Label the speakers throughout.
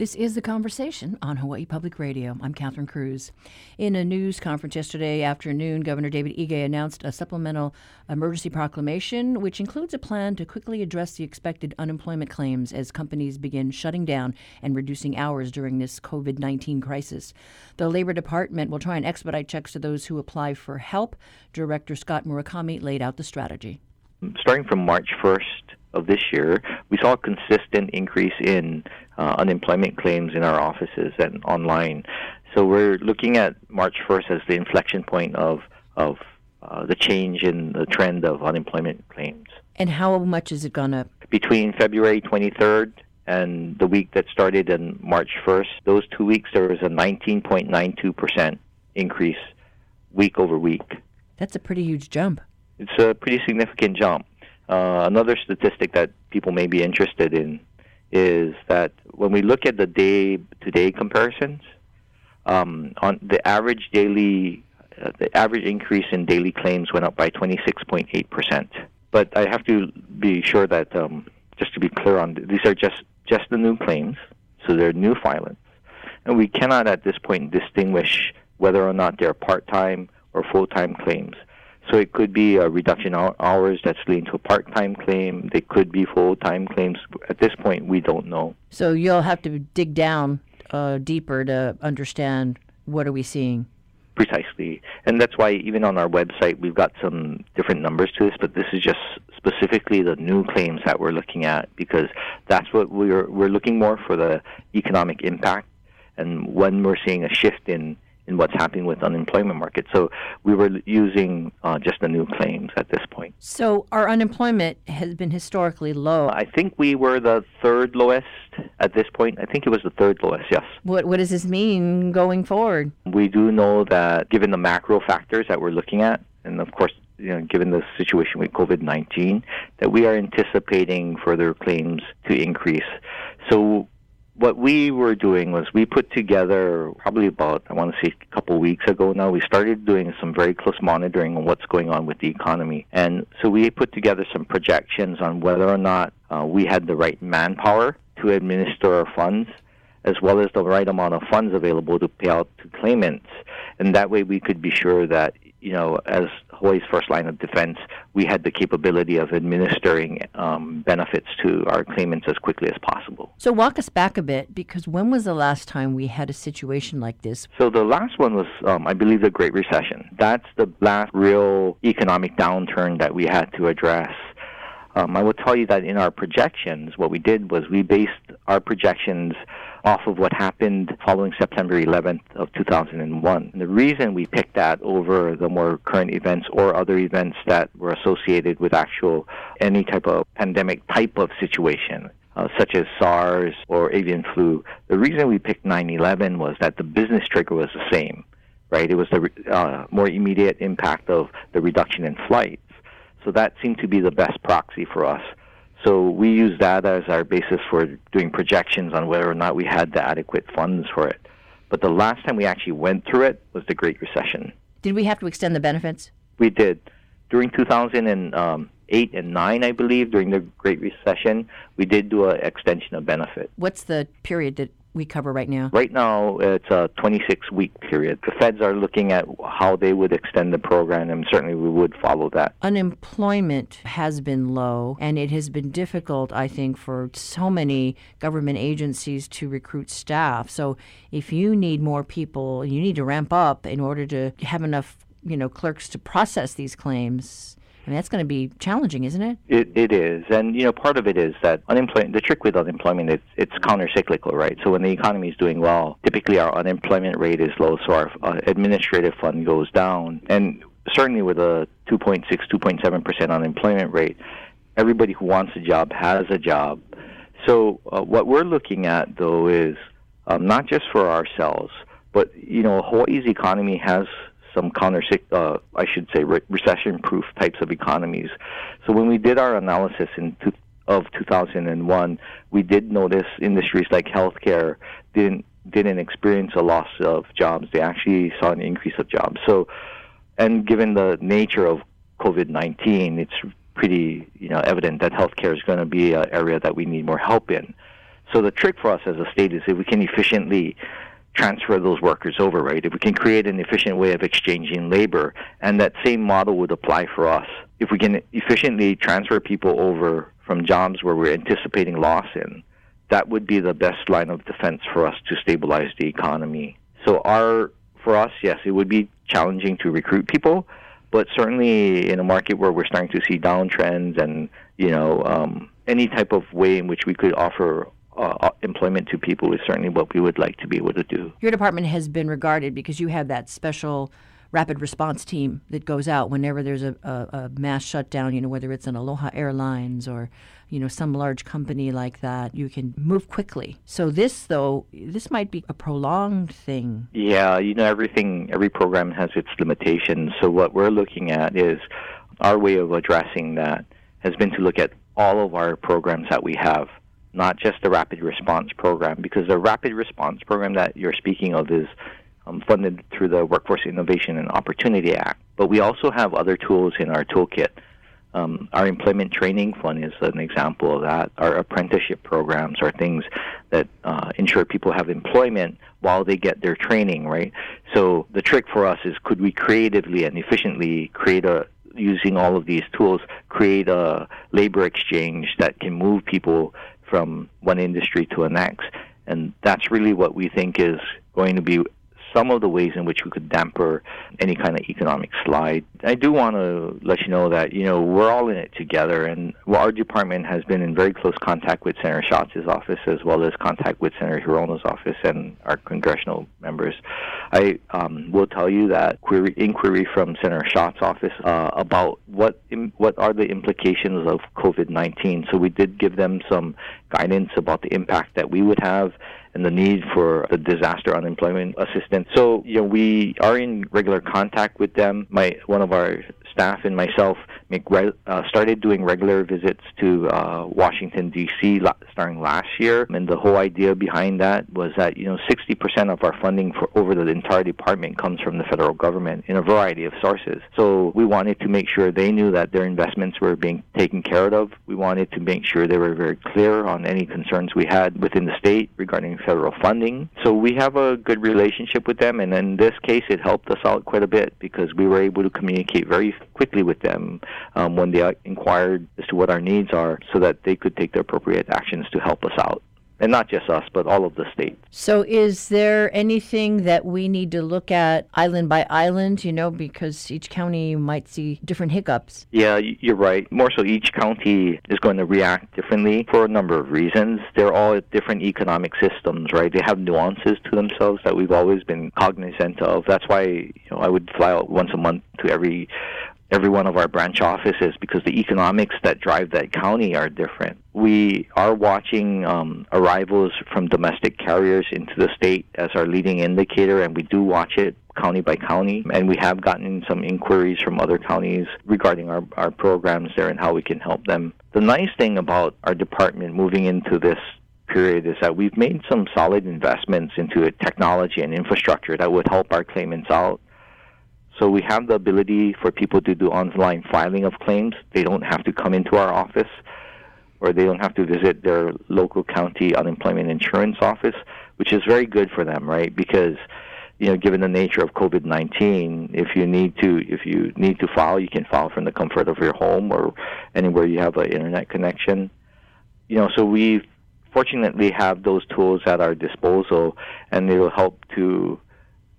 Speaker 1: This is The Conversation on Hawaii Public Radio. I'm Catherine Cruz. In a news conference yesterday afternoon, Governor David Ige announced a supplemental emergency proclamation, which includes a plan to quickly address the expected unemployment claims as companies begin shutting down and reducing hours during this COVID 19 crisis. The Labor Department will try and expedite checks to those who apply for help. Director Scott Murakami laid out the strategy.
Speaker 2: Starting from March 1st, of this year, we saw a consistent increase in uh, unemployment claims in our offices and online. So we're looking at March 1st as the inflection point of of uh, the change in the trend of unemployment claims.
Speaker 1: And how much is it gone up?
Speaker 2: Between February 23rd and the week that started on March 1st, those two weeks there was a 19.92% increase week over week.
Speaker 1: That's a pretty huge jump.
Speaker 2: It's a pretty significant jump. Uh, another statistic that people may be interested in is that when we look at the day-to-day comparisons, um, on the average daily, uh, the average increase in daily claims went up by 26.8 percent. But I have to be sure that, um, just to be clear on, these are just just the new claims, so they're new filings, and we cannot at this point distinguish whether or not they're part-time or full-time claims. So it could be a reduction in hours that's leading to a part-time claim. They could be full-time claims. At this point, we don't know.
Speaker 1: So you'll have to dig down uh, deeper to understand what are we seeing.
Speaker 2: Precisely, and that's why even on our website we've got some different numbers to this. But this is just specifically the new claims that we're looking at because that's what we're we're looking more for the economic impact, and when we're seeing a shift in in what's happening with unemployment market. So we were using uh, just the new claims at this point.
Speaker 1: So our unemployment has been historically low.
Speaker 2: I think we were the third lowest at this point. I think it was the third lowest, yes.
Speaker 1: What, what does this mean going forward?
Speaker 2: We do know that given the macro factors that we're looking at, and of course, you know, given the situation with COVID 19, that we are anticipating further claims to increase. So what we were doing was we put together probably about I want to say a couple of weeks ago now we started doing some very close monitoring on what's going on with the economy. And so we put together some projections on whether or not uh, we had the right manpower to administer our funds as well as the right amount of funds available to pay out to claimants. And that way we could be sure that you know, as Hawaii's first line of defense, we had the capability of administering um, benefits to our claimants as quickly as possible.
Speaker 1: So, walk us back a bit, because when was the last time we had a situation like this?
Speaker 2: So, the last one was, um, I believe, the Great Recession. That's the last real economic downturn that we had to address. Um, I will tell you that in our projections, what we did was we based our projections off of what happened following September 11th of 2001. And the reason we picked that over the more current events or other events that were associated with actual any type of pandemic type of situation uh, such as SARS or avian flu. The reason we picked 9/11 was that the business trigger was the same, right? It was the uh, more immediate impact of the reduction in flights. So that seemed to be the best proxy for us. So we use that as our basis for doing projections on whether or not we had the adequate funds for it. But the last time we actually went through it was the Great Recession.
Speaker 1: Did we have to extend the benefits?
Speaker 2: We did. During 2008 um, and 9, I believe, during the Great Recession, we did do an extension of benefit.
Speaker 1: What's the period that we cover right now?
Speaker 2: Right now, it's a 26 week period. The feds are looking at how they would extend the program, and certainly we would follow that.
Speaker 1: Unemployment has been low, and it has been difficult, I think, for so many government agencies to recruit staff. So if you need more people, you need to ramp up in order to have enough you know clerks to process these claims I mean, that's going to be challenging, isn't it?
Speaker 2: It it is, and you know, part of it is that unemployment. The trick with unemployment is it's countercyclical, right? So when the economy is doing well, typically our unemployment rate is low, so our uh, administrative fund goes down, and certainly with a 2.6, 2.7 percent unemployment rate, everybody who wants a job has a job. So uh, what we're looking at, though, is um, not just for ourselves, but you know, Hawaii's economy has some counter, uh, I should say, re- recession-proof types of economies. So when we did our analysis in two, of 2001, we did notice industries like healthcare didn't didn't experience a loss of jobs. They actually saw an increase of jobs. So, and given the nature of COVID-19, it's pretty you know evident that healthcare is going to be an area that we need more help in. So the trick for us as a state is if we can efficiently transfer those workers over, right? If we can create an efficient way of exchanging labor, and that same model would apply for us. If we can efficiently transfer people over from jobs where we're anticipating loss in, that would be the best line of defense for us to stabilize the economy. So our for us, yes, it would be challenging to recruit people, but certainly in a market where we're starting to see downtrends and you know um, any type of way in which we could offer uh, uh, employment to people is certainly what we would like to be able to do.
Speaker 1: Your department has been regarded because you have that special rapid response team that goes out whenever there's a, a, a, mass shutdown, you know, whether it's an Aloha Airlines or, you know, some large company like that, you can move quickly. So this, though, this might be a prolonged thing.
Speaker 2: Yeah, you know, everything, every program has its limitations. So what we're looking at is our way of addressing that has been to look at all of our programs that we have not just the rapid response program, because the rapid response program that you're speaking of is um, funded through the Workforce Innovation and Opportunity Act. But we also have other tools in our toolkit. Um, our employment training fund is an example of that. Our apprenticeship programs are things that uh, ensure people have employment while they get their training, right? So the trick for us is could we creatively and efficiently create a using all of these tools create a labor exchange that can move people from one industry to the next. And that's really what we think is going to be some of the ways in which we could damper any kind of economic slide. I do want to let you know that, you know, we're all in it together, and our department has been in very close contact with Senator Schatz' office as well as contact with Senator Hirono's office and our congressional members. I um, will tell you that query, inquiry from Senator Schatz' office uh, about what Im, what are the implications of COVID-19. So we did give them some guidance about the impact that we would have and the need for the disaster unemployment assistance. So, you know, we are in regular contact with them. My one of our staff and myself make re- uh, started doing regular visits to uh, Washington D.C. La- starting last year, and the whole idea behind that was that you know 60% of our funding for over the entire department comes from the federal government in a variety of sources. So we wanted to make sure they knew that their investments were being taken care of. We wanted to make sure they were very clear on any concerns we had within the state regarding federal funding. So we have a good relationship with them, and in this case, it helped us out quite a bit because we were able to communicate very quickly with them um, when they inquired as to what our needs are so that they could take the appropriate actions to help us out and not just us, but all of the state.
Speaker 1: So, is there anything that we need to look at island by island, you know, because each county might see different hiccups?
Speaker 2: Yeah, you're right. More so, each county is going to react differently for a number of reasons. They're all different economic systems, right? They have nuances to themselves that we've always been cognizant of. That's why, you know, I would fly out once a month to every every one of our branch offices because the economics that drive that county are different. We are watching um, arrivals from domestic carriers into the state as our leading indicator, and we do watch it county by county. And we have gotten some inquiries from other counties regarding our, our programs there and how we can help them. The nice thing about our department moving into this period is that we've made some solid investments into technology and infrastructure that would help our claimants out so we have the ability for people to do online filing of claims. They don't have to come into our office or they don't have to visit their local county unemployment insurance office, which is very good for them, right? Because you know, given the nature of COVID-19, if you need to, if you need to file, you can file from the comfort of your home or anywhere you have an internet connection. You know, so we fortunately have those tools at our disposal, and it'll help to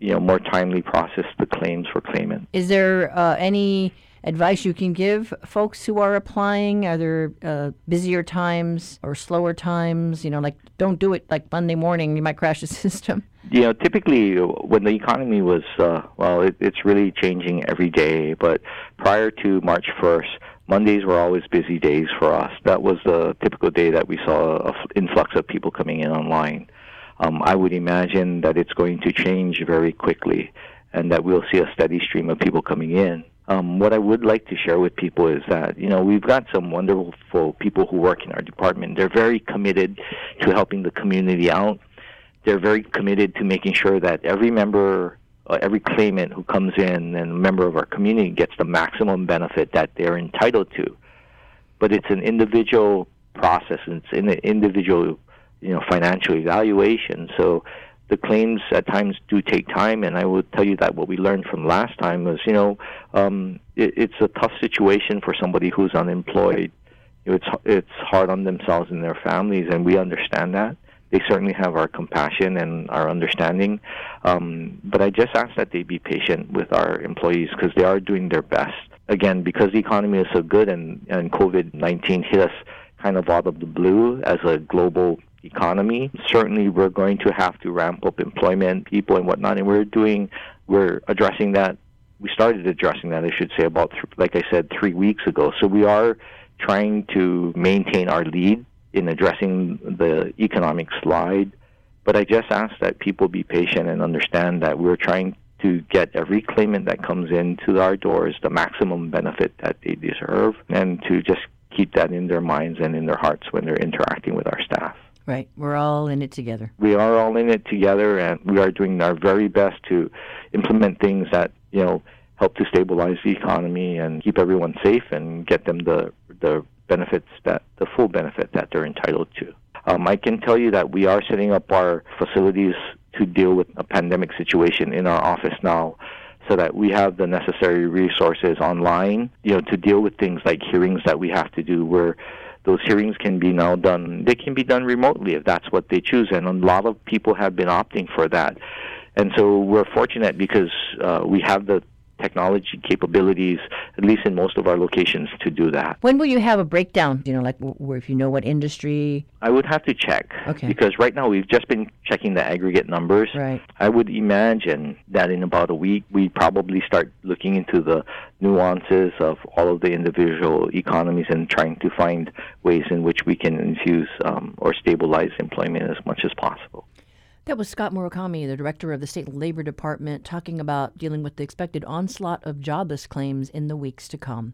Speaker 2: you know more timely process the claims for claimant.
Speaker 1: Is there uh, any advice you can give folks who are applying? Are there uh, busier times or slower times? You know, like don't do it like Monday morning; you might crash the system.
Speaker 2: You know, typically when the economy was uh, well, it, it's really changing every day. But prior to March first. Mondays were always busy days for us. That was the typical day that we saw an influx of people coming in online um, I would imagine that it's going to change very quickly and that we'll see a steady stream of people coming in. Um, what I would like to share with people is that, you know, we've got some wonderful people who work in our department. They're very committed to helping the community out. They're very committed to making sure that every member, uh, every claimant who comes in and a member of our community gets the maximum benefit that they're entitled to. But it's an individual process, and it's an individual you know financial evaluation. So the claims at times do take time, and I will tell you that what we learned from last time was, you know, um, it, it's a tough situation for somebody who's unemployed. It's it's hard on themselves and their families, and we understand that. They certainly have our compassion and our understanding, um, but I just ask that they be patient with our employees because they are doing their best. Again, because the economy is so good, and and COVID nineteen hit us kind of out of the blue as a global economy. Certainly, we're going to have to ramp up employment, people, and whatnot, and we're doing, we're addressing that. We started addressing that, I should say, about, th- like I said, three weeks ago. So we are trying to maintain our lead in addressing the economic slide. But I just ask that people be patient and understand that we're trying to get every claimant that comes into our doors the maximum benefit that they deserve and to just keep that in their minds and in their hearts when they're interacting with our staff.
Speaker 1: Right. We're all in it together.
Speaker 2: We are all in it together, and we are doing our very best to implement things that you know help to stabilize the economy and keep everyone safe and get them the the benefits that the full benefit that they're entitled to. Um, I can tell you that we are setting up our facilities to deal with a pandemic situation in our office now so that we have the necessary resources online, you know, to deal with things like hearings that we have to do where those hearings can be now done they can be done remotely if that's what they choose and a lot of people have been opting for that. And so we're fortunate because uh, we have the technology capabilities, at least in most of our locations, to do that.
Speaker 1: When will you have a breakdown? You know, like where if you know what industry?
Speaker 2: I would have to check.
Speaker 1: Okay.
Speaker 2: Because right now we've just been checking the aggregate numbers.
Speaker 1: Right.
Speaker 2: I would imagine that in about a week we probably start looking into the nuances of all of the individual economies and trying to find ways in which we can infuse um, or stabilize employment as much as possible.
Speaker 1: That was Scott Murakami, the director of the State Labor Department, talking about dealing with the expected onslaught of jobless claims in the weeks to come.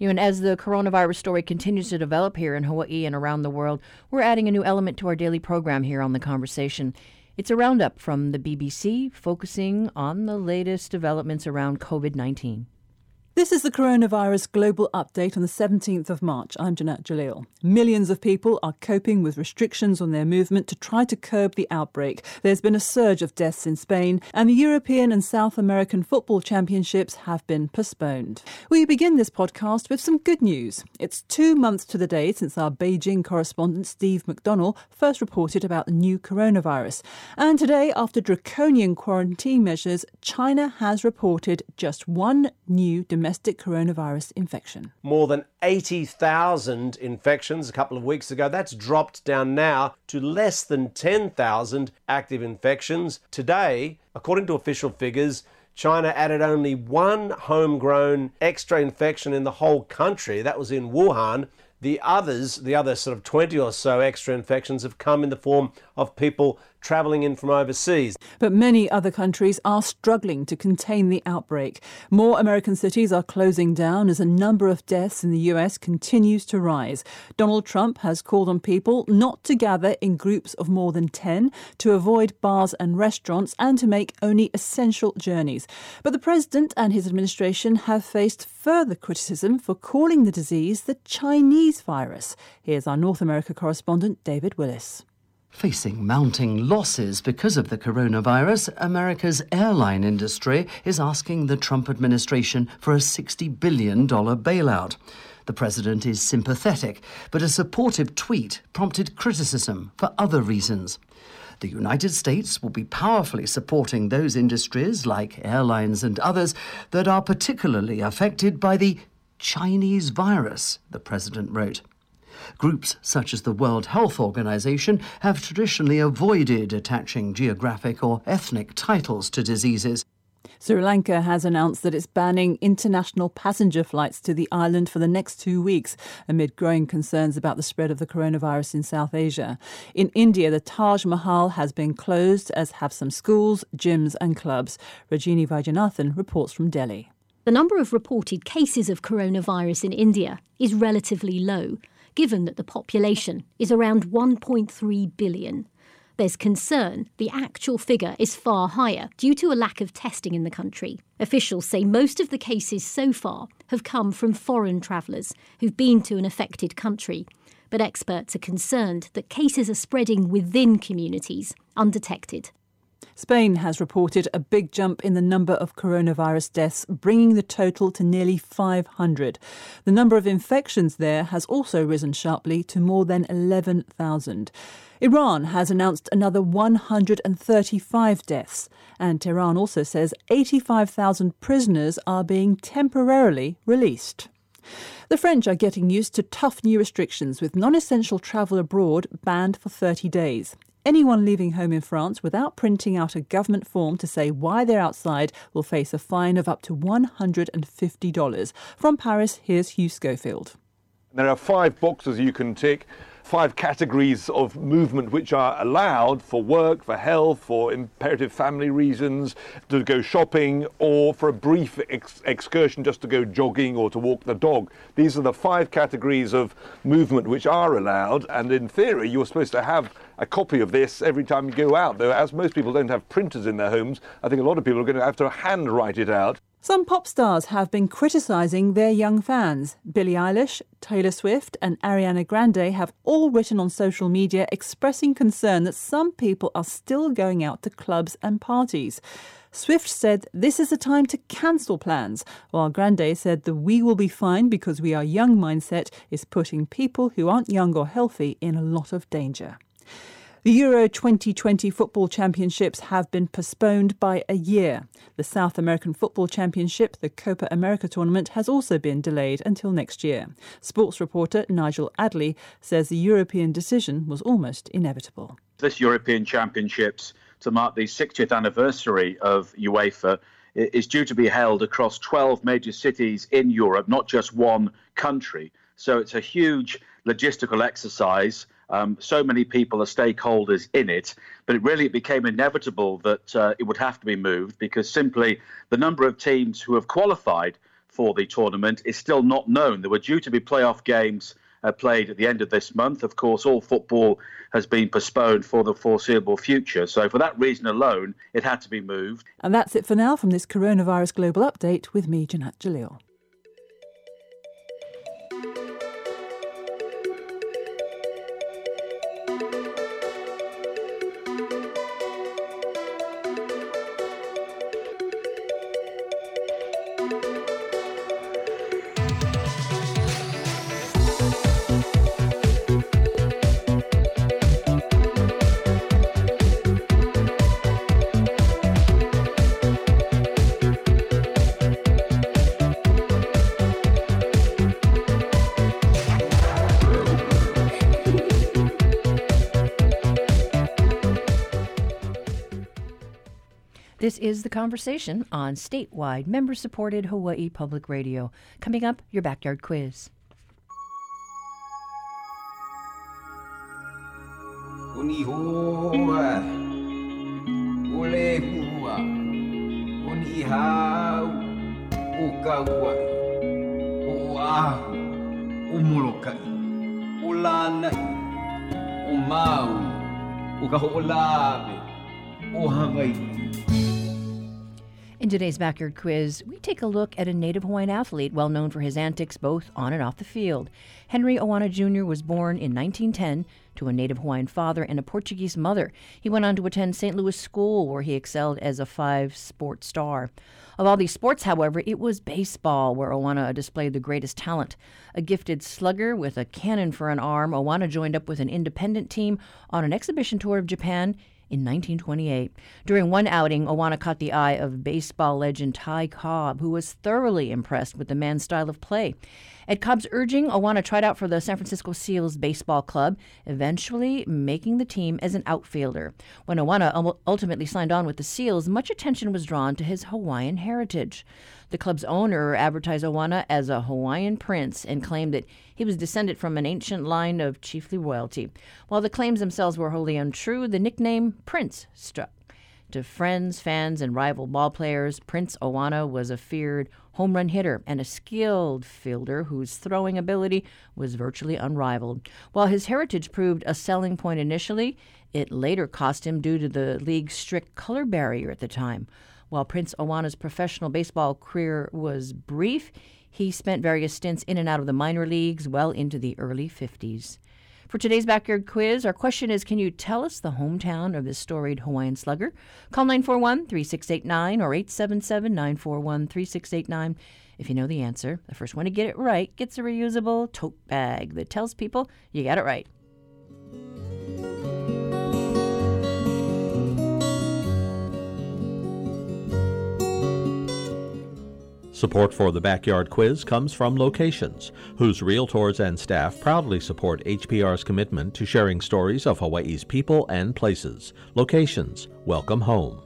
Speaker 1: You know, and as the coronavirus story continues to develop here in Hawaii and around the world, we're adding a new element to our daily program here on The Conversation. It's a roundup from the BBC focusing on the latest developments around COVID 19.
Speaker 3: This is the coronavirus global update on the 17th of March. I'm Jeanette Jalil. Millions of people are coping with restrictions on their movement to try to curb the outbreak. There's been a surge of deaths in Spain, and the European and South American football championships have been postponed. We begin this podcast with some good news. It's two months to the day since our Beijing correspondent Steve McDonell first reported about the new coronavirus. And today, after draconian quarantine measures, China has reported just one new domestic domestic coronavirus infection.
Speaker 4: More than 80,000 infections a couple of weeks ago. That's dropped down now to less than 10,000 active infections. Today, according to official figures, China added only one homegrown extra infection in the whole country. That was in Wuhan. The others, the other sort of 20 or so extra infections, have come in the form of people travelling in from overseas.
Speaker 3: But many other countries are struggling to contain the outbreak. More American cities are closing down as a number of deaths in the US continues to rise. Donald Trump has called on people not to gather in groups of more than 10, to avoid bars and restaurants, and to make only essential journeys. But the president and his administration have faced further criticism for calling the disease the Chinese virus. Here's our North America correspondent, David Willis.
Speaker 5: Facing mounting losses because of the coronavirus, America's airline industry is asking the Trump administration for a $60 billion bailout. The president is sympathetic, but a supportive tweet prompted criticism for other reasons. The United States will be powerfully supporting those industries, like airlines and others, that are particularly affected by the Chinese virus, the president wrote. Groups such as the World Health Organization have traditionally avoided attaching geographic or ethnic titles to diseases.
Speaker 3: Sri Lanka has announced that it's banning international passenger flights to the island for the next two weeks amid growing concerns about the spread of the coronavirus in South Asia. In India, the Taj Mahal has been closed, as have some schools, gyms, and clubs. Rajini Vaidyanathan reports from Delhi.
Speaker 6: The number of reported cases of coronavirus in India is relatively low given that the population is around 1.3 billion. There's concern the actual figure is far higher due to a lack of testing in the country. Officials say most of the cases so far have come from foreign travellers who've been to an affected country. but experts are concerned that cases are spreading within communities undetected.
Speaker 3: Spain has reported a big jump in the number of coronavirus deaths, bringing the total to nearly 500. The number of infections there has also risen sharply to more than 11,000. Iran has announced another 135 deaths, and Tehran also says 85,000 prisoners are being temporarily released. The French are getting used to tough new restrictions, with non essential travel abroad banned for 30 days. Anyone leaving home in France without printing out a government form to say why they're outside will face a fine of up to $150. From Paris, here's Hugh Schofield.
Speaker 7: There are five boxes you can tick five categories of movement which are allowed for work, for health, for imperative family reasons, to go shopping, or for a brief ex- excursion just to go jogging or to walk the dog. These are the five categories of movement which are allowed, and in theory, you're supposed to have a copy of this every time you go out. Though, as most people don't have printers in their homes, I think a lot of people are going to have to handwrite it out.
Speaker 3: Some pop stars have been criticising their young fans. Billie Eilish, Taylor Swift, and Ariana Grande have all written on social media expressing concern that some people are still going out to clubs and parties. Swift said this is a time to cancel plans, while Grande said the we will be fine because we are young mindset is putting people who aren't young or healthy in a lot of danger. The Euro 2020 Football Championships have been postponed by a year. The South American Football Championship, the Copa America tournament, has also been delayed until next year. Sports reporter Nigel Adderley says the European decision was almost inevitable.
Speaker 8: This European Championships, to mark the 60th anniversary of UEFA, is due to be held across 12 major cities in Europe, not just one country. So it's a huge logistical exercise. Um, so many people are stakeholders in it, but it really became inevitable that uh, it would have to be moved because simply the number of teams who have qualified for the tournament is still not known. There were due to be playoff games uh, played at the end of this month. Of course, all football has been postponed for the foreseeable future. So, for that reason alone, it had to be moved.
Speaker 3: And that's it for now from this Coronavirus Global Update with me, Jeanette Jalil.
Speaker 1: This is The Conversation on statewide, member supported Hawaii Public Radio. Coming up, your backyard quiz. In today's backyard quiz, we take a look at a native Hawaiian athlete well known for his antics both on and off the field. Henry Oana Jr. was born in 1910 to a native Hawaiian father and a Portuguese mother. He went on to attend St. Louis School, where he excelled as a five sport star. Of all these sports, however, it was baseball where Oana displayed the greatest talent. A gifted slugger with a cannon for an arm, Oana joined up with an independent team on an exhibition tour of Japan in 1928. During one outing, Oana caught the eye of baseball legend Ty Cobb, who was thoroughly impressed with the man's style of play. At Cobb's urging, Oana tried out for the San Francisco Seals baseball club, eventually making the team as an outfielder. When Oana ultimately signed on with the Seals, much attention was drawn to his Hawaiian heritage. The club's owner advertised Oana as a Hawaiian prince and claimed that he was descended from an ancient line of chiefly royalty. While the claims themselves were wholly untrue, the nickname Prince struck. To friends, fans, and rival ballplayers, Prince Oana was a feared home run hitter and a skilled fielder whose throwing ability was virtually unrivaled. While his heritage proved a selling point initially, it later cost him due to the league's strict color barrier at the time. While Prince Oana's professional baseball career was brief, he spent various stints in and out of the minor leagues well into the early 50s. For today's backyard quiz, our question is Can you tell us the hometown of this storied Hawaiian slugger? Call 941 3689 or 877 941 3689 if you know the answer. The first one to get it right gets a reusable tote bag that tells people you got it right.
Speaker 9: Support for the Backyard Quiz comes from Locations, whose realtors and staff proudly support HPR's commitment to sharing stories of Hawaii's people and places. Locations, welcome home.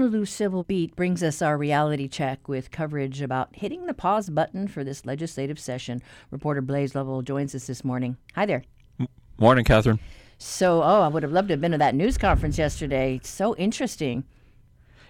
Speaker 1: Honolulu Civil Beat brings us our reality check with coverage about hitting the pause button for this legislative session. Reporter Blaze Lovell joins us this morning. Hi there.
Speaker 10: Morning, Catherine.
Speaker 1: So, oh, I would have loved to have been to that news conference yesterday. So interesting.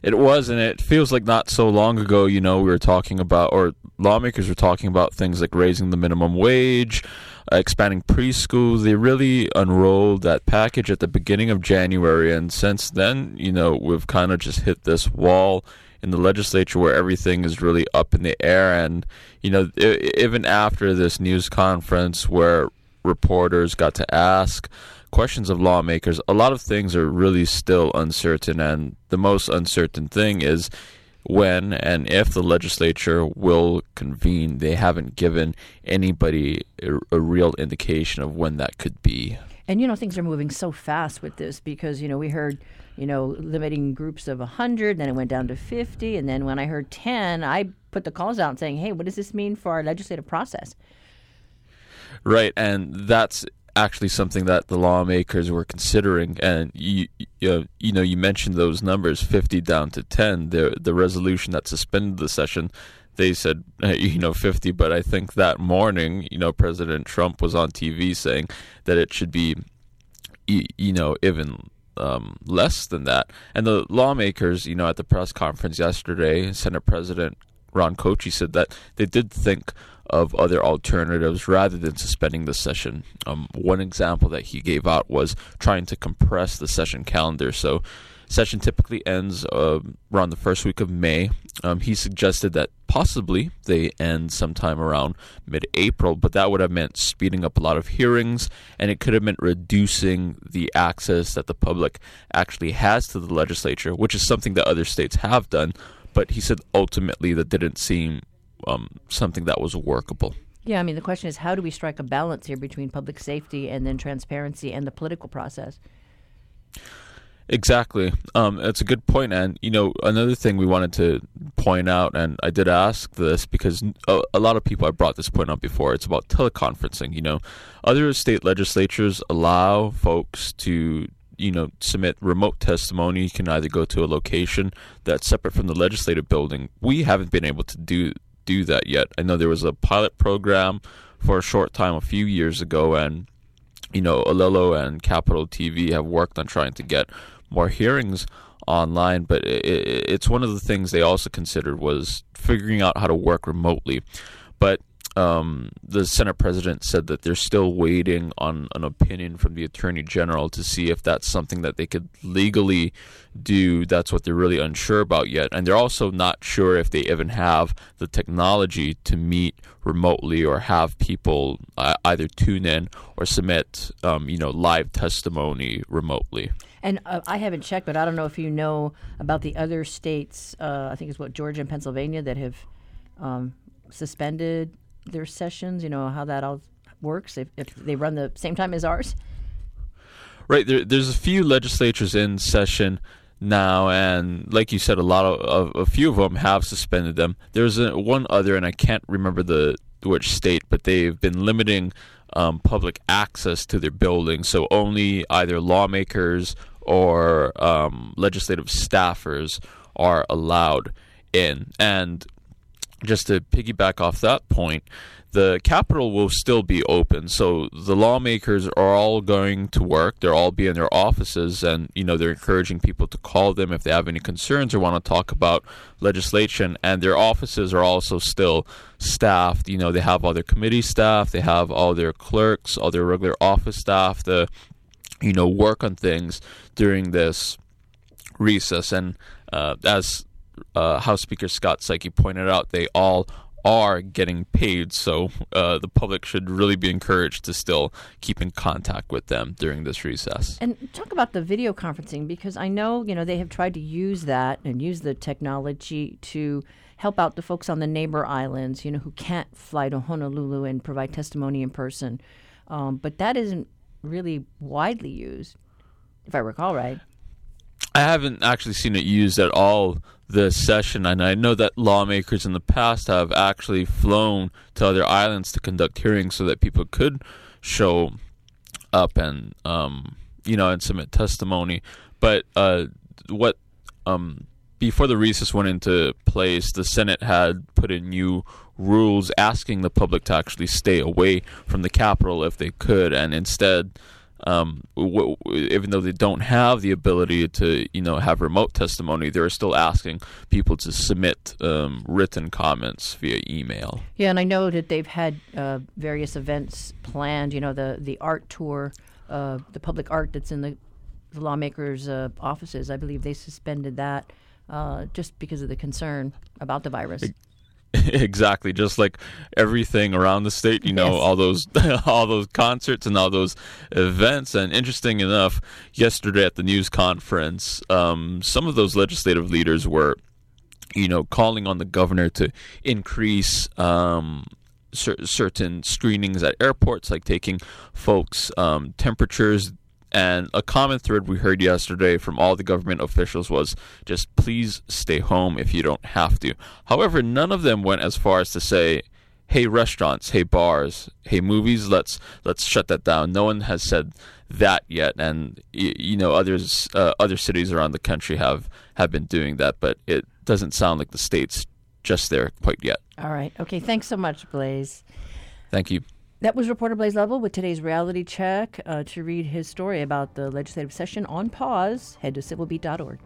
Speaker 10: It was, and it feels like not so long ago, you know, we were talking about, or lawmakers were talking about things like raising the minimum wage, uh, expanding preschool. They really unrolled that package at the beginning of January, and since then, you know, we've kind of just hit this wall in the legislature where everything is really up in the air. And, you know, even after this news conference where reporters got to ask, questions of lawmakers, a lot of things are really still uncertain. And the most uncertain thing is when and if the legislature will convene. They haven't given anybody a, a real indication of when that could be.
Speaker 1: And you know, things are moving so fast with this because, you know, we heard, you know, limiting groups of 100, then it went down to 50. And then when I heard 10, I put the calls out saying, hey, what does this mean for our legislative process?
Speaker 10: Right. And that's actually something that the lawmakers were considering. And you, you, you know, you mentioned those numbers, 50 down to 10. The the resolution that suspended the session, they said, you know, 50. But I think that morning, you know, President Trump was on TV saying that it should be, you know, even um, less than that. And the lawmakers, you know, at the press conference yesterday, Senate President Ron Kouchi said that they did think of other alternatives rather than suspending the session. Um, one example that he gave out was trying to compress the session calendar. So, session typically ends uh, around the first week of May. Um, he suggested that possibly they end sometime around mid April, but that would have meant speeding up a lot of hearings and it could have meant reducing the access that the public actually has to the legislature, which is something that other states have done. But he said ultimately that didn't seem um, something that was workable.
Speaker 1: Yeah, I mean, the question is how do we strike a balance here between public safety and then transparency and the political process?
Speaker 10: Exactly. Um, it's a good point. And, you know, another thing we wanted to point out, and I did ask this because a, a, lot of people have brought this point up before, it's about teleconferencing. You know, other state legislatures allow folks to, you know, submit remote testimony. You can either go to a location that's separate from the legislative building. We haven't been able to do do that yet. I know there was a pilot program for a short time a few years ago, and you know, Olelo and Capitol TV have worked on trying to get more hearings online. But it, it's one of the things they also considered was figuring out how to work remotely. But um, the Senate president said that they're still waiting on an opinion from the attorney general to see if that's something that they could legally do. That's what they're really unsure about yet. And they're also not sure if they even have the technology to meet remotely or have people uh, either tune in or submit, um, you know, live testimony remotely.
Speaker 1: And uh, I haven't checked, but I don't know if you know about the other states. Uh, I think it's what Georgia and Pennsylvania that have um, suspended their sessions? You know how that all works if, if they run the same time as ours.
Speaker 10: Right. There, there's a few legislatures in session now, and like you said, a lot of, of a few of them have suspended them. There's a, one other, and I can't remember the which state, but they've been limiting um, public access to their buildings, so only either lawmakers or um, legislative staffers are allowed in. And just to piggyback off that point, the Capitol will still be open. So the lawmakers are all going to work. They'll all be in their offices, and you know they're encouraging people to call them if they have any concerns or want to talk about legislation. And their offices are also still staffed. You know they have all their committee staff, they have all their clerks, all their regular office staff to, you know, work on things during this recess. And uh, as uh, House Speaker Scott Saiki pointed out, they all are getting paid, so uh, the public should really be encouraged to still keep in contact with them during this recess.
Speaker 1: And talk about the video conferencing because I know you know they have tried to use that and use the technology to help out the folks on the neighbor islands, you know, who can't fly to Honolulu and provide testimony in person. Um, but that isn't really widely used, if I recall right.
Speaker 10: I haven't actually seen it used at all this session, and I know that lawmakers in the past have actually flown to other islands to conduct hearings so that people could show up and um, you know and submit testimony. But uh, what um, before the recess went into place, the Senate had put in new rules asking the public to actually stay away from the Capitol if they could, and instead um, w- w- even though they don't have the ability to, you know, have remote testimony, they're still asking people to submit um, written comments via email.
Speaker 1: Yeah, and I know that they've had uh, various events planned. You know, the the art tour, uh, the public art that's in the, the lawmakers' uh, offices. I believe they suspended that uh, just because of the concern about the virus.
Speaker 10: exactly just like everything around the state you know
Speaker 1: Yes.
Speaker 10: all those all those concerts and all those events and interesting enough yesterday at the news conference um, some of those legislative leaders were you know calling on the governor to increase um, cer- certain screenings at airports like taking folks um, temperatures and a common thread we heard yesterday from all the government officials was just please stay home if you don't have to. However, none of them went as far as to say, "Hey restaurants, hey bars, hey movies, let's let's shut that down." No one has said that yet, and you know others uh, other cities around the country have have been doing that, but it doesn't sound like the states just there quite yet.
Speaker 1: All right. Okay. Thanks so much, Blaze.
Speaker 10: Thank you.
Speaker 1: That was reporter Blaze Lovell with today's reality check. Uh, to read his story about the legislative session on pause, head to civilbeat.org.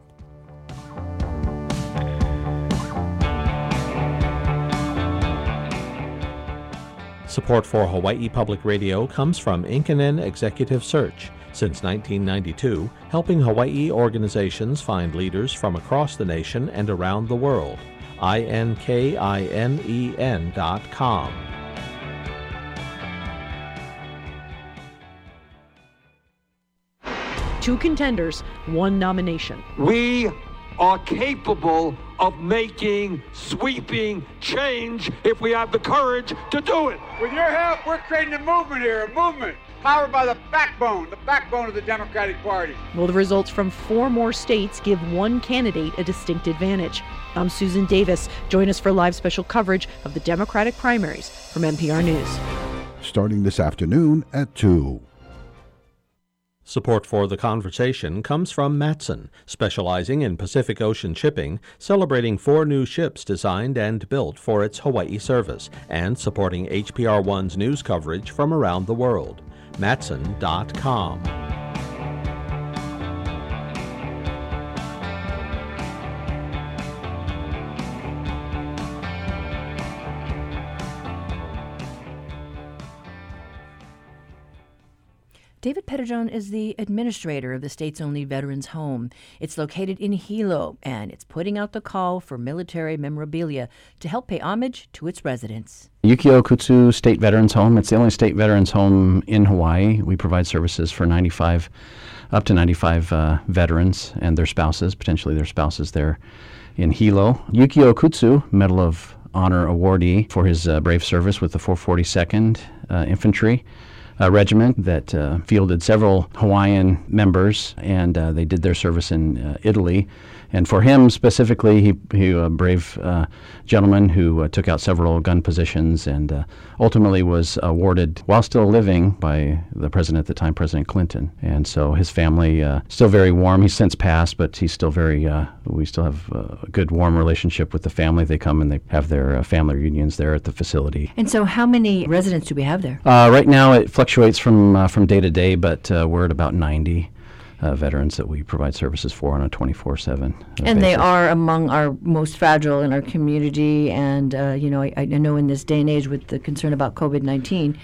Speaker 9: Support for Hawaii Public Radio comes from Inkinen Executive Search. Since 1992, helping Hawaii organizations find leaders from across the nation and around the world. I-N-K-I-N-E-N dot com.
Speaker 11: Two contenders, one nomination.
Speaker 12: We are capable of making sweeping change if we have the courage to do it.
Speaker 13: With your help, we're creating a movement here, a movement powered by the backbone, the backbone of the Democratic Party.
Speaker 11: Well, the results from four more states give one candidate a distinct advantage? I'm Susan Davis. Join us for live special coverage of the Democratic primaries from NPR News.
Speaker 14: Starting this afternoon at 2.
Speaker 9: Support for the conversation comes from Matson, specializing in Pacific Ocean shipping, celebrating four new ships designed and built for its Hawaii service, and supporting HPR One's news coverage from around the world. Matson.com.
Speaker 1: David Pettijohn is the administrator of the state's only veterans home. It's located in Hilo, and it's putting out the call for military memorabilia to help pay homage to its residents.
Speaker 15: Yukio Okutsu State Veterans Home. It's the only state veterans home in Hawaii. We provide services for 95, up to 95 uh, veterans and their spouses, potentially their spouses there in Hilo. Yukio Okutsu, Medal of Honor awardee for his uh, brave service with the 442nd uh, Infantry uh, regiment that uh, fielded several Hawaiian members, and uh, they did their service in uh, Italy and for him specifically, he he a brave uh, gentleman who uh, took out several gun positions and uh, ultimately was awarded while still living by the president at the time, President Clinton. And so his family uh, still very warm. He's since passed, but he's still very. Uh, we still have a good warm relationship with the family. They come and they have their uh, family reunions there at the facility.
Speaker 1: And so, how many residents do we have there?
Speaker 15: right now, it fluctuates from from day to day, but we're at about 90 uh, veterans that we provide services for on a 24 7 uh,
Speaker 1: and
Speaker 15: basis.
Speaker 1: they are among our most fragile in our community. And uh, you know I, I, know in this day and age with the concern about covid-19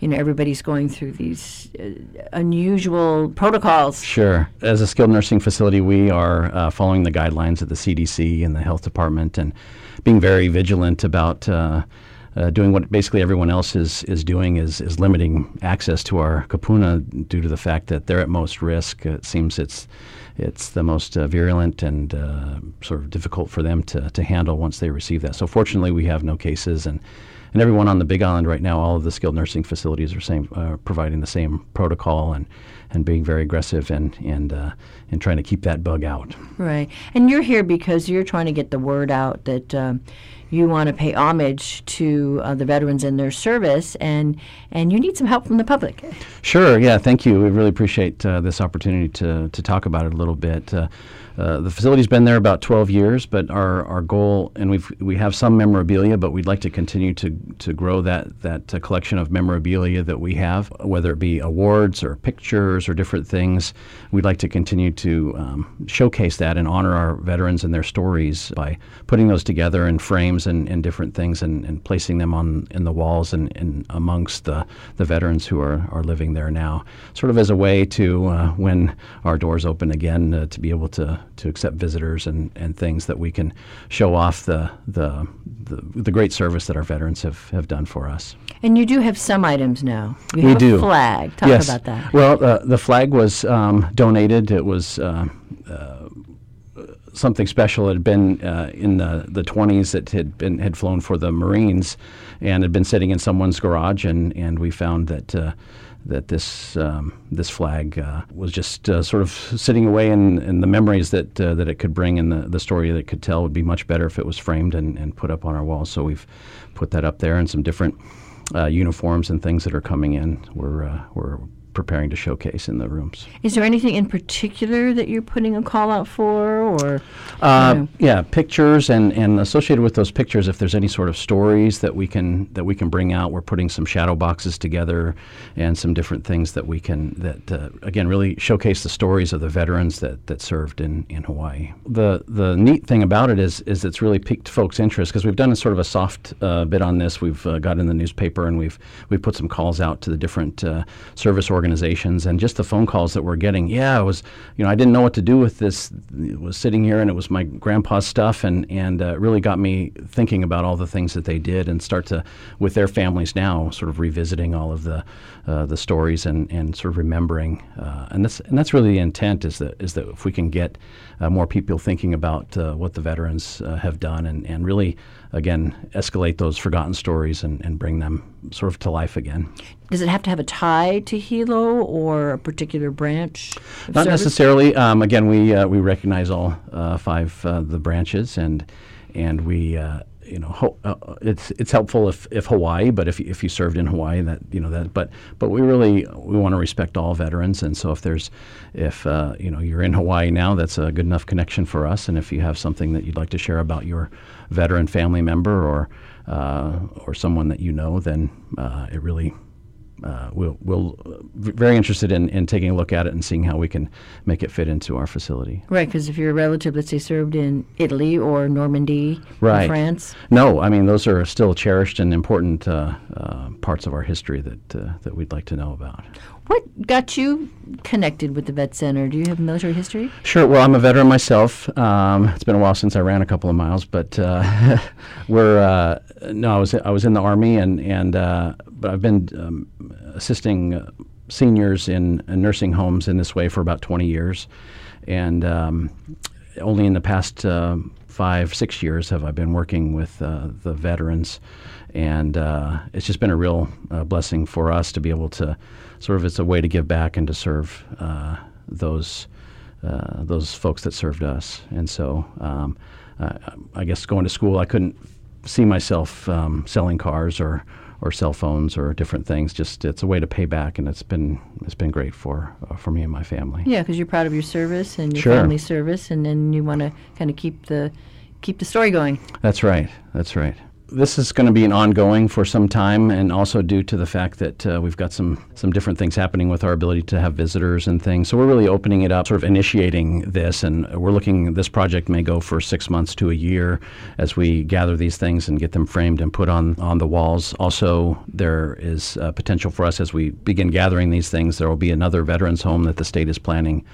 Speaker 1: you know everybody's going through these uh, unusual protocols.
Speaker 15: Sure. As a skilled nursing facility we are uh, following the guidelines of the cdc and the health department and being very vigilant about uh, doing what basically everyone else is, is doing is, is limiting access to our kupuna due to the fact that they're at most risk. It seems it's it's the most uh, virulent and uh, sort of difficult for them to, to handle once they receive that. So fortunately, we have no cases, and, and everyone on the Big Island right now, all of the skilled nursing facilities are same providing the same protocol and and being very aggressive and and uh, and trying to keep that bug out.
Speaker 1: Right, and you're here because you're trying to get the word out that. Um, you want to pay homage to uh, the veterans and their service, and and you need some help from the public.
Speaker 15: Sure. Yeah. Thank you. We really appreciate uh, this opportunity to to talk about it a little bit. Uh, uh, the facility's been there about 12 years, but our, our goal, and we've we have some memorabilia, but we'd like to continue to to grow that that uh, collection of memorabilia that we have, whether it be awards or pictures or different things. We'd like to continue to um, showcase that and honor our veterans and their stories by putting those together in frames and, and different things and, and placing them on in the walls and, and amongst the, the veterans who are, are living there now, sort of as a way to uh, when our doors open again uh, to be able to to accept visitors and, and things that we can show off the, the, the, the great service that our veterans have, have done for us.
Speaker 1: And you do have some items now. You
Speaker 15: we
Speaker 1: have
Speaker 15: do.
Speaker 1: a flag. Talk
Speaker 15: yes.
Speaker 1: about that.
Speaker 15: Well, uh, the flag was um, donated. It was uh, uh, something special. It had been uh, in the, the 20s. It had been had flown for the Marines, and had been sitting in someone's garage. And, and we found that uh, that this um, this flag uh, was just uh, sort of sitting away, and, and the memories that uh, that it could bring and the, the story that it could tell would be much better if it was framed and, and put up on our walls. So we've put that up there, and some different uh, uniforms and things that are coming in. We're uh, we're preparing to showcase in the rooms.
Speaker 1: Is there anything in particular that you're putting a call out for, or?
Speaker 15: Uh,
Speaker 1: you know?
Speaker 15: Yeah, pictures and, and associated with those pictures, if there's any sort of stories that we can that we can bring out, we're putting some shadow boxes together and some different things that we can that uh, again really showcase the stories of the veterans that, that served in, in Hawaii. The the neat thing about it is is it's really piqued folks' interest because we've done a sort of a soft uh, bit on this. We've uh, got in the newspaper and we've we've put some calls out to the different uh, service organizations organizations and just the phone calls that we're getting. Yeah, I was, you know, I didn't know what to do with this. Was sitting here and it was my grandpa's stuff, and and uh, really got me thinking about all the things that they did and start to, with their families now, sort of revisiting all of the uh, the stories and, and sort of remembering. Uh, and that's and that's really the intent is that is that if we can get uh, more people thinking about uh, what the veterans uh, have done and and really again escalate those forgotten stories and, and bring them sort of to life again.
Speaker 1: Does it have to have a tie to Hilo or a particular branch?
Speaker 15: Not
Speaker 1: service?
Speaker 15: necessarily. Um, again, we uh, we recognize all uh, five uh, the branches, and and we uh, you know ho- uh, it's it's helpful if, if Hawaii, but if if you served in Hawaii, that you know that. But but we really we want to respect all veterans, and so if there's if uh, you know you're in Hawaii now, that's a good enough connection for us. And if you have something that you'd like to share about your veteran family member or or someone that you know, then it really uh, we'll, we'll uh, very interested in, in taking a look at it and seeing how we can make it fit into our facility.
Speaker 1: Right, because if your relative, let's say, served in Italy or Normandy,
Speaker 15: right.
Speaker 1: France.
Speaker 15: No, I mean those are still cherished and important uh, uh, parts of our history that uh, that we'd like to know about.
Speaker 1: What got you connected with the Vet Center? Do you have military history?
Speaker 15: Sure. Well, I'm a veteran myself. Um, it's been a while since I ran a couple of miles, but uh, we're no, I was I was in the army and and but I've been um, assisting uh, seniors in, in, nursing homes in this way for about 20 years, and um, only in the past uh, five six years have I been working with uh, the veterans, and uh, it's just been a real uh, blessing for us to be able to sort of it's a way to give back and to serve uh, those. uh, those folks that served us. And so, um, uh, I guess going to school, I couldn't see myself um, selling cars or or cell phones or different things. Just it's a way to pay back, and it's been it's been great for uh, for me and my family.
Speaker 1: Yeah, because you're proud of your service and your
Speaker 15: Sure.
Speaker 1: family service, and then you want to kind of keep the keep the story going.
Speaker 15: That's right. That's right. This is going to be an ongoing for some time, and also due to the fact that uh, we've got some some different things happening with our ability to have visitors and things. So we're really opening it up, sort of initiating this, and we're looking. This project may go for six months to a year as we gather these things and get them framed and put on on the walls. Also, there is uh, potential for us as we begin gathering these things. There will be another veterans home that the state is planning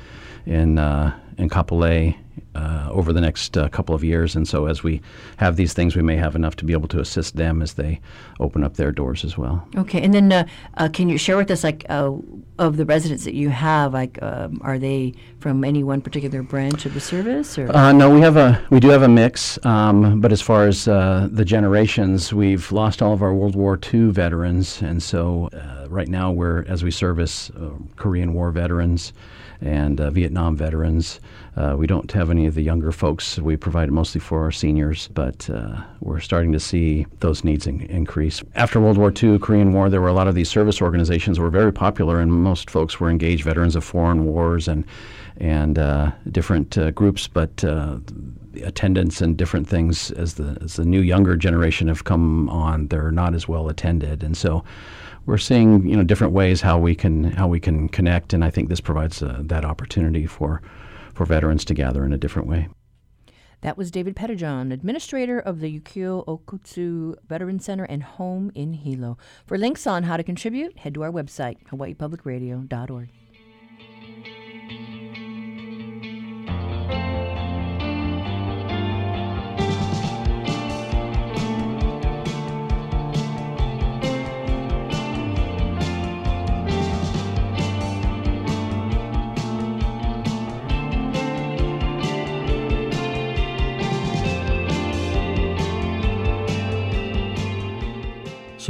Speaker 15: in uh, in Kapolei uh, over the next uh, couple of years. And so, as we have these things, we may have enough to be able to assist them as they open up their doors as well.
Speaker 1: Okay, and then uh, uh, can you share with us, like, uh, of the residents that you have, like, um, are they from any one particular branch of the service, or?
Speaker 15: Uh, no, we have a we do have a mix, um, but as far as uh, the generations, we've lost all of our World War II veterans, and so uh, right now we're as we service uh, Korean War veterans and uh, Vietnam veterans. Uh, we don't have any of the younger folks. We provide mostly for our seniors, but uh, we're starting to see those needs in- increase. After World War II, Korean War, there were a lot of these service organizations were very popular, and most folks were engaged veterans of foreign wars and and uh, different uh, groups, but uh, attendance and different things as the as the new younger generation have come on, they're not as well attended, and so we're seeing you know different ways how we can how we can connect, and I think this provides uh, that opportunity for for veterans to gather in a different way.
Speaker 1: That was David Pettijohn, administrator of the Yukio Okutsu Veteran Center and Home in Hilo. For links on how to contribute, head to our website, hawaiipublicradio.org.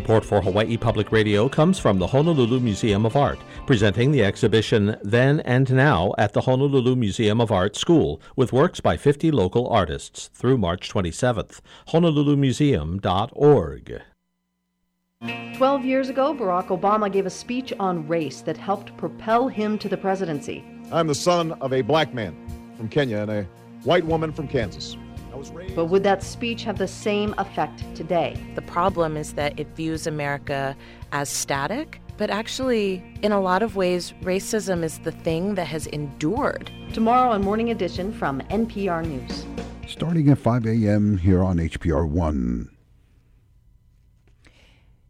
Speaker 9: Support for Hawaii Public Radio comes from the Honolulu Museum of Art, presenting the exhibition Then and Now at the Honolulu Museum of Art School with works by 50 local artists through March 27th. HonoluluMuseum.org.
Speaker 16: Twelve years ago, Barack Obama gave a speech on race that helped propel him to the presidency.
Speaker 17: I'm the son of a black man from Kenya and a white woman from Kansas.
Speaker 16: But would that speech have the same effect today?
Speaker 18: The problem is that it views America as static, but actually, in a lot of ways, racism is the thing that has endured.
Speaker 16: Tomorrow on Morning Edition from NPR News.
Speaker 14: Starting at 5 a.m. here on HPR 1.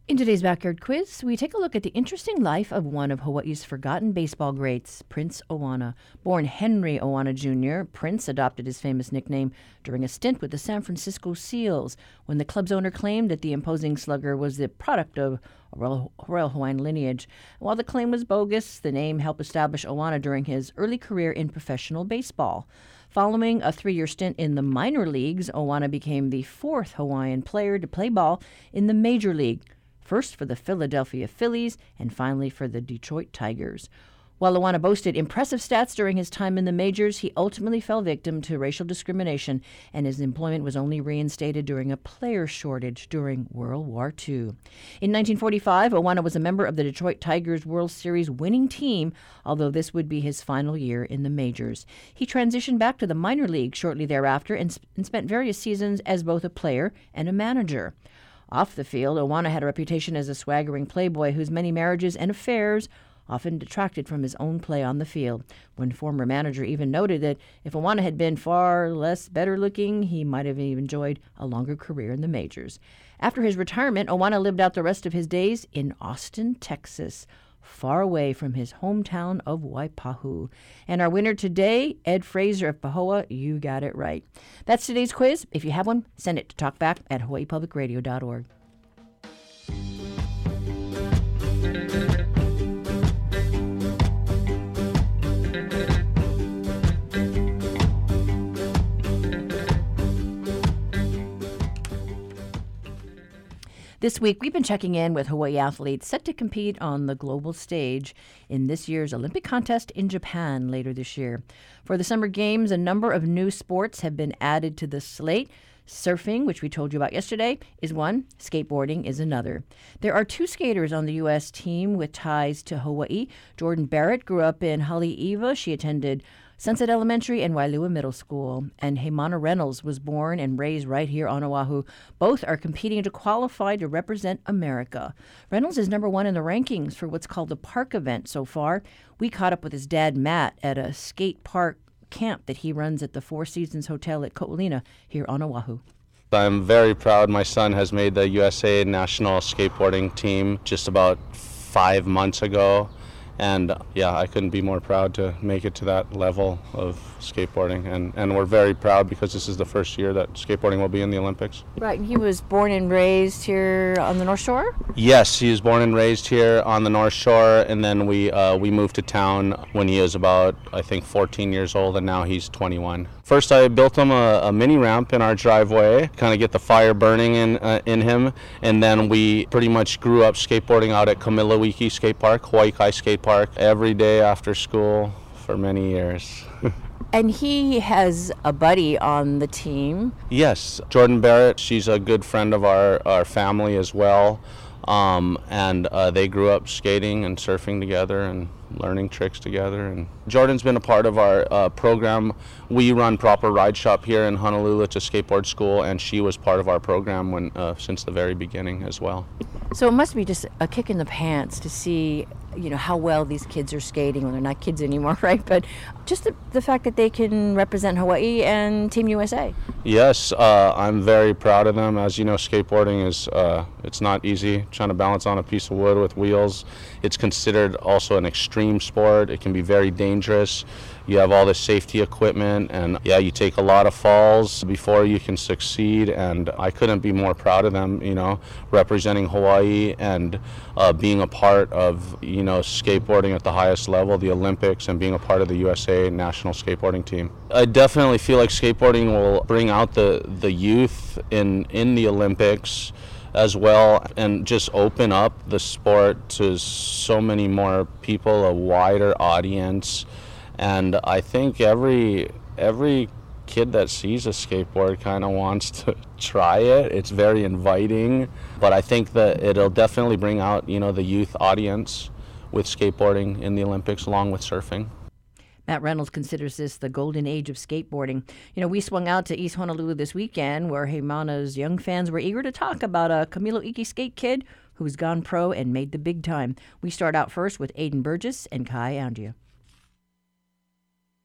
Speaker 1: In today's Backyard Quiz, we take a look at the interesting life of one of Hawaii's forgotten baseball greats, Prince Oana. Born Henry Oana Jr., Prince adopted his famous nickname during a stint with the San Francisco Seals when the club's owner claimed that the imposing slugger was the product of a Royal, Hawaiian lineage. While the claim was bogus, the name helped establish Oana during his early career in professional baseball. Following a three year stint in the minor leagues, Oana became the fourth Hawaiian player to play ball in the major league first for the Philadelphia Phillies and finally for the Detroit Tigers. While Oana boasted impressive stats during his time in the majors, he ultimately fell victim to racial discrimination, and his employment was only reinstated during a player shortage during World War II. In 1945, Oana was a member of the Detroit Tigers World Series winning team, although this would be his final year in the majors. He transitioned back to the minor league shortly thereafter and, sp- and spent various seasons as both a player and a manager. Off the field, Oana had a reputation as a swaggering playboy whose many marriages and affairs often detracted from his own play on the field. One former manager even noted that if Oana had been far less better looking, he might have enjoyed a longer career in the majors. After his retirement, Oana lived out the rest of his days in Austin, Texas, far away from his hometown of Waipahu. And our winner today, Ed Fraser of Pahoa, you got it right. That's today's quiz. If you have one, send it to talkback at hawaiipublicradio.org. This week, we've been checking in with Hawaii athletes set to compete on the global stage in this year's Olympic contest in Japan later this year. For the Summer Games, a number of new sports have been added to the slate. Surfing, which we told you about yesterday, is one. Skateboarding is another. There are two skaters on the U.S. team with ties to Hawaii. Jordan Barrett grew up in Haleiwa. She attended Sunset Elementary and Waialua Middle School. And Heimana Reynolds was born and raised right here on Oahu. Both are competing to qualify to represent America. Reynolds is number one in the rankings for what's called the park event so far. We caught up with his dad, Matt, at a skate park camp that he runs at the Four Seasons Hotel at Ko'olina here on Oahu.
Speaker 19: I'm very proud my son has made the USA national skateboarding team just about five months ago. And yeah, I couldn't be more proud to make it to that level of skateboarding. And, and we're very proud because this is the first year that skateboarding will be in the Olympics.
Speaker 1: Right, and he was born and raised here on the North Shore?
Speaker 19: Yes, he was born and raised here on the North Shore, and then we, uh, we moved to town when he was about, I think, 14 years old, and now he's 21. First, I built him a, a mini ramp in our driveway, kind of get the fire burning in uh, in him, and then we pretty much grew up skateboarding out at Kamiloiki Skate Park, Hawaii Kai Skate Park, every day after school for many years.
Speaker 1: And he has a buddy on the team.
Speaker 19: Yes, Jordan Barrett. She's a good friend of our, our family as well. Um, and uh, they grew up skating and surfing together and learning tricks together. And Jordan's been a part of our uh, program. We run Proper Ride Shop here in Honolulu. It's a skateboard school, and she was part of our program when uh, since the very beginning as well.
Speaker 1: So it must be just a kick in the pants to see, you know, how well these kids are skating. Well, they're not kids anymore, right? But just the, the fact that they can represent Hawaii and Team USA.
Speaker 19: Yes, uh, I'm very proud of them. As you know, skateboarding is uh, it's not easy. Trying to balance on a piece of wood with wheels. It's considered also an extreme sport. It can be very dangerous. You have all the safety equipment, and yeah, you take a lot of falls before you can succeed. And I couldn't be more proud of them. You know, representing Hawaii and uh, being a part of you know skateboarding at the highest level, the Olympics, and being a part of the USA national skateboarding team. I definitely feel like skateboarding will bring out the the youth in in the Olympics as well and just open up the sport to so many more people, a wider audience. And I think every every kid that sees a skateboard kind of wants to try it. It's very inviting, but I think that it'll definitely bring out, you know, the youth audience with skateboarding in the Olympics along with surfing.
Speaker 1: Matt Reynolds considers this the golden age of skateboarding. You know, we swung out to East Honolulu this weekend where Heimana's young fans were eager to talk about a Kamiloiki skate kid who's gone pro and made the big time. We start out first with Aiden Burgess and Kai Andia.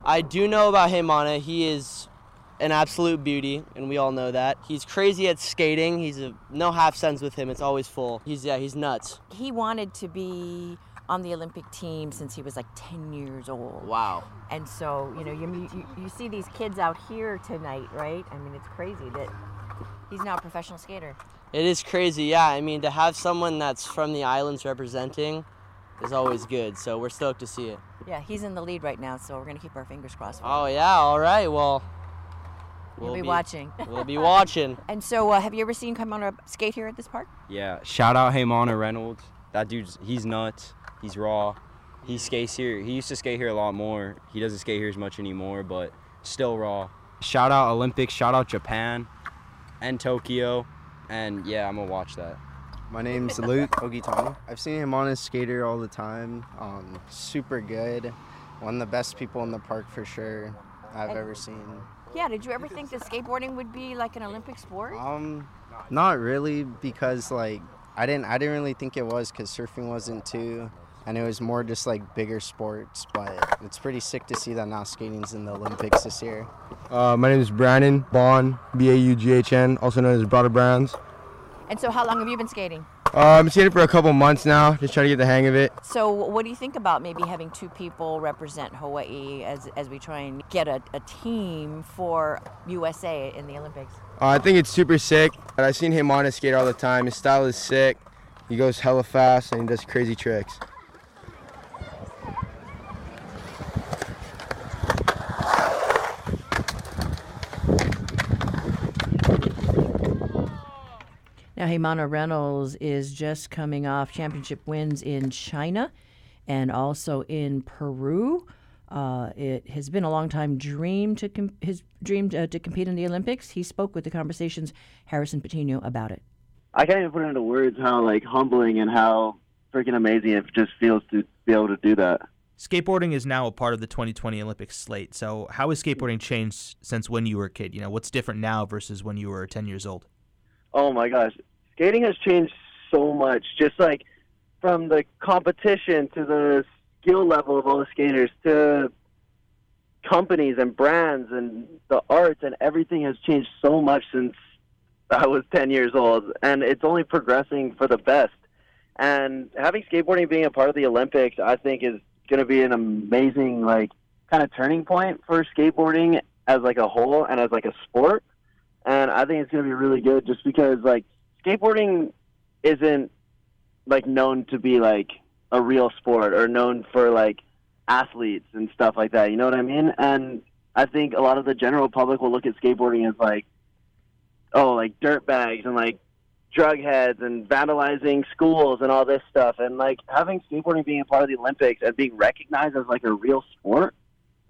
Speaker 20: I do know about him, Heimana. He is an absolute beauty, and we all know that. He's crazy at skating. He's a no half cents with him. It's always full. He's yeah, he's nuts.
Speaker 1: He wanted to be on the Olympic team since he was like 10 years old.
Speaker 20: Wow.
Speaker 1: And so, you know, you, you, you see these kids out here tonight, right? I mean, it's crazy that he's now a professional skater.
Speaker 20: It is crazy, yeah. I mean, to have someone that's from the islands representing is always good. So we're stoked to see it.
Speaker 1: Yeah, he's in the lead right now, so we're going to keep our fingers crossed. For
Speaker 20: Oh, yeah, all right. Well,
Speaker 1: We'll, be, watching.
Speaker 20: We'll be watching.
Speaker 1: and so, uh, have you ever seen Kaimana skate here at this park?
Speaker 21: Yeah, shout out Heimana Reynolds. That dude's he's nuts. He's raw. He skates here. He used to skate here a lot more. He doesn't skate here as much anymore, but still raw. Shout out Olympics. Shout out Japan and Tokyo. And yeah, I'm gonna watch that.
Speaker 22: My name's Luke Ogitano. I've seen him on his skater all the time. Um, super good. One of the best people in the park for sure I've
Speaker 1: And-
Speaker 22: ever seen.
Speaker 1: Yeah, did you ever think that skateboarding would be like an Olympic sport?
Speaker 22: Um, not really because like I didn't I didn't really think it was because surfing wasn't too, and it was more just like bigger sports. But it's pretty sick to see that now skating's in the Olympics this year.
Speaker 23: Uh, my name is Brandon Baughn, B A U G H N, also known as Brother Browns.
Speaker 1: And so, how long have you been skating?
Speaker 23: Uh, I've been skating for a couple months now, just trying to get the hang of it.
Speaker 1: So, what do you think about maybe having two people represent Hawaii as, as we try and get a, a team for USA in the Olympics?
Speaker 23: Uh, I think it's super sick. I've seen him on his skate all the time. His style is sick. He goes hella fast and he does crazy tricks.
Speaker 1: Now, Now, Heimana Reynolds is just coming off championship wins in China and also in Peru. Uh, it has been a long time dream to com- his dream to, to compete in the Olympics. He spoke with the conversations Harrison Patino about it.
Speaker 24: I can't even put into words how like humbling and how freaking amazing it just feels to be able to do that.
Speaker 25: Skateboarding is now a part of the 2020 Olympic slate. So, how has skateboarding changed since when you were a kid? You know, what's different now versus when you were 10 years old?
Speaker 24: Oh my gosh, skating has changed so much. Just like from the competition to the skill level of all the skaters to companies and brands and the arts and everything has changed so much since I was 10 years old and it's only progressing for the best. And having skateboarding being a part of the Olympics, I think is going to be an amazing like kind of turning point for skateboarding as like a whole and as like a sport. And I think it's going to be really good just because like skateboarding isn't like known to be like a real sport or known for like athletes and stuff like that. You know what I mean? And I think a lot of the general public will look at skateboarding as like, oh, like dirt bags and like drug heads and vandalizing schools and all this stuff. And like having skateboarding being a part of the Olympics and being recognized as like a real sport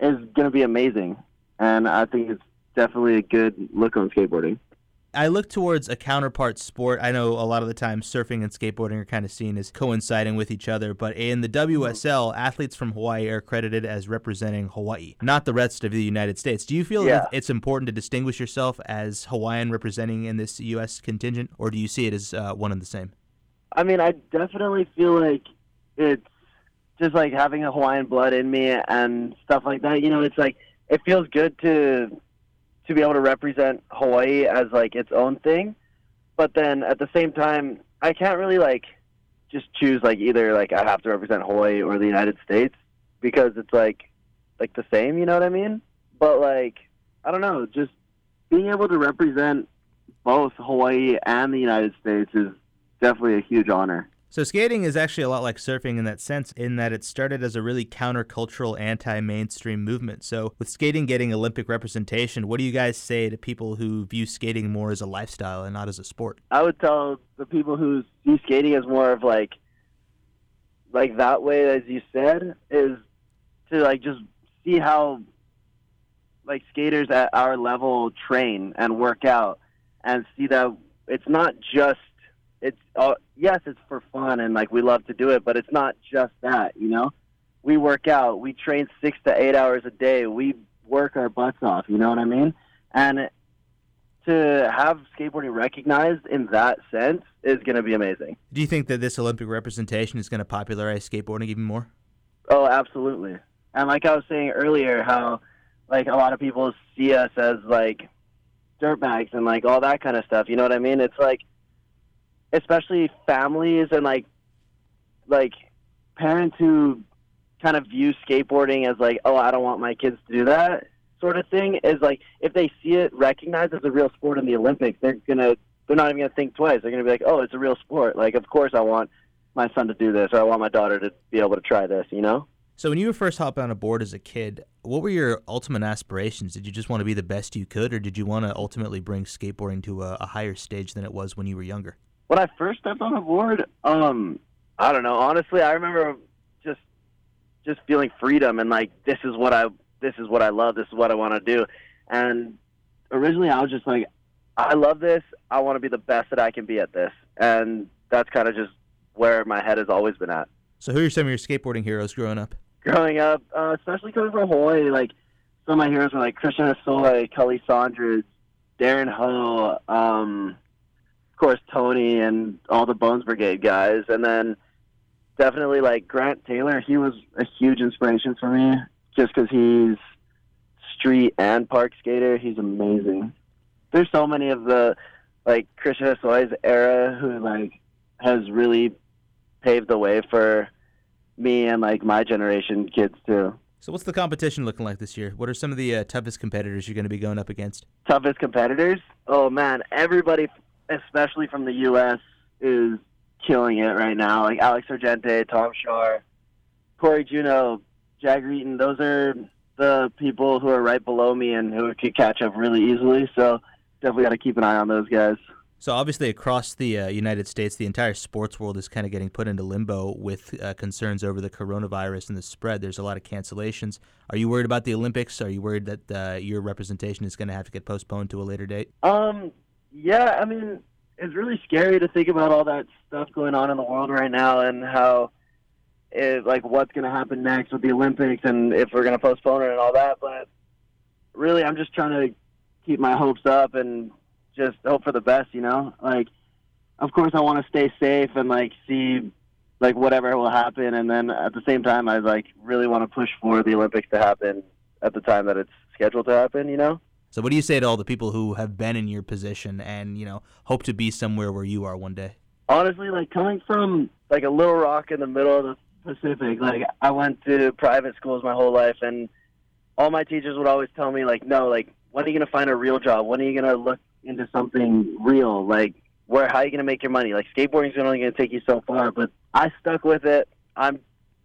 Speaker 24: is going to be amazing. And I think it's definitely a good look on skateboarding.
Speaker 25: I look towards a counterpart sport. I know a lot of the time surfing and skateboarding are kind of seen as coinciding with each other, but in the WSL, athletes from Hawaii are credited as representing Hawaii, not the rest of the United States. Do you feel
Speaker 24: Yeah.
Speaker 25: it's important to distinguish yourself as Hawaiian representing in this U.S. contingent, or do you see it as uh, one and the same?
Speaker 24: I mean, I definitely feel like it's just like having a Hawaiian blood in me and stuff like that. You know, it's like it feels good to to be able to represent Hawaii as like its own thing, but then at the same time, I can't really like just choose like either like I have to represent Hawaii or the United States because it's like like the same. You know what I mean? But like I don't know, just being able to represent both Hawaii and the United States is definitely a huge honor.
Speaker 25: So skating is actually a lot like surfing in that sense, in that it started as a really countercultural, anti-mainstream movement. So with skating getting Olympic representation, what do you guys say to people who view skating more as a lifestyle and not as a sport?
Speaker 24: I would tell the people who see skating as more of like like that way as you said is to like just see how like skaters at our level train and work out and see that it's not just it's uh, yes it's for fun and like we love to do it but it's not just that you know we work out we train six to eight hours a day we work our butts off you know what i mean and to have skateboarding recognized in that sense is going to be amazing
Speaker 25: Do you think that this Olympic representation is going to popularize skateboarding even more?
Speaker 24: Oh, absolutely. And like I was saying earlier, how like a lot of people see us as like dirtbags and like all that kind of stuff. You know what I mean? It's like, especially families and like, like parents who kind of view skateboarding as like, oh, I don't want my kids to do that sort of thing. Is like if they see it recognized as a real sport in the Olympics, they're gonna they're not even gonna think twice. They're gonna be like, oh, it's a real sport. Like, of course I want my son to do this, or I want my daughter to be able to try this. You know?
Speaker 25: So when you were first hopping on a board as a kid, what were your ultimate aspirations? Did you just want to be the best you could, or did you want to ultimately bring skateboarding to a, a higher stage than it was when you were younger?
Speaker 24: When I first stepped on a board, um, I don't know. Honestly, I remember just just feeling freedom and like this is what I this is what I love. This is what I want to do. And originally, I was just like, I love this. I want to be the best that I can be at this. And that's kind of just where my head has always been at.
Speaker 25: So who are some of your skateboarding heroes growing up?
Speaker 24: Growing up, uh, especially coming from Hawaii, like some of my heroes were like Christian Hosoi, Kelly Saunders, Darren Ho, um, course Tony, and all the Bones Brigade guys. And then definitely like Grant Taylor, he was a huge inspiration for me just because he's street and park skater. He's amazing. There's so many of the like Christian Hosoi's era who like has really paved the way for me and like my generation kids too.
Speaker 25: So what's the competition looking like this year? What are some of the uh, toughest competitors you're going to be going up against?
Speaker 24: toughest competitors. Oh man, everybody, especially from the U.S., is killing it right now. Like Alex Sorgente, Tom Schaar, Cory Juneau, Jagger Eaton. Those are the people who are right below me and who could catch up really easily. So definitely got to keep an eye on those guys.
Speaker 25: So obviously, across the uh, United States, the entire sports world is kind of getting put into limbo with uh, concerns over the coronavirus and the spread. There's a lot of cancellations. Are you worried about the Olympics? Are you worried that uh, your representation is going to have to get postponed to a later date?
Speaker 24: Um, yeah, I mean, it's really scary to think about all that stuff going on in the world right now and how, it, like, what's going to happen next with the Olympics and if we're going to postpone it and all that. But really, I'm just trying to keep my hopes up and just hope for the best, you know? Like, of course, I want to stay safe and, like, see, like, whatever will happen. And then at the same time, I, like, really want to push for the Olympics to happen at the time that it's scheduled to happen, you know?
Speaker 25: So, what do you say to all the people who have been in your position and, you know, hope to be somewhere where you are one day?
Speaker 24: Honestly, like, coming from, like, a little rock in the middle of the Pacific, like, I went to private schools my whole life, and all my teachers would always tell me, like, no, like, when are you going to find a real job? When are you going to look into something real. Like, where how are you going to make your money? Like, skateboarding is only going to take you so far. But I stuck with it. I'm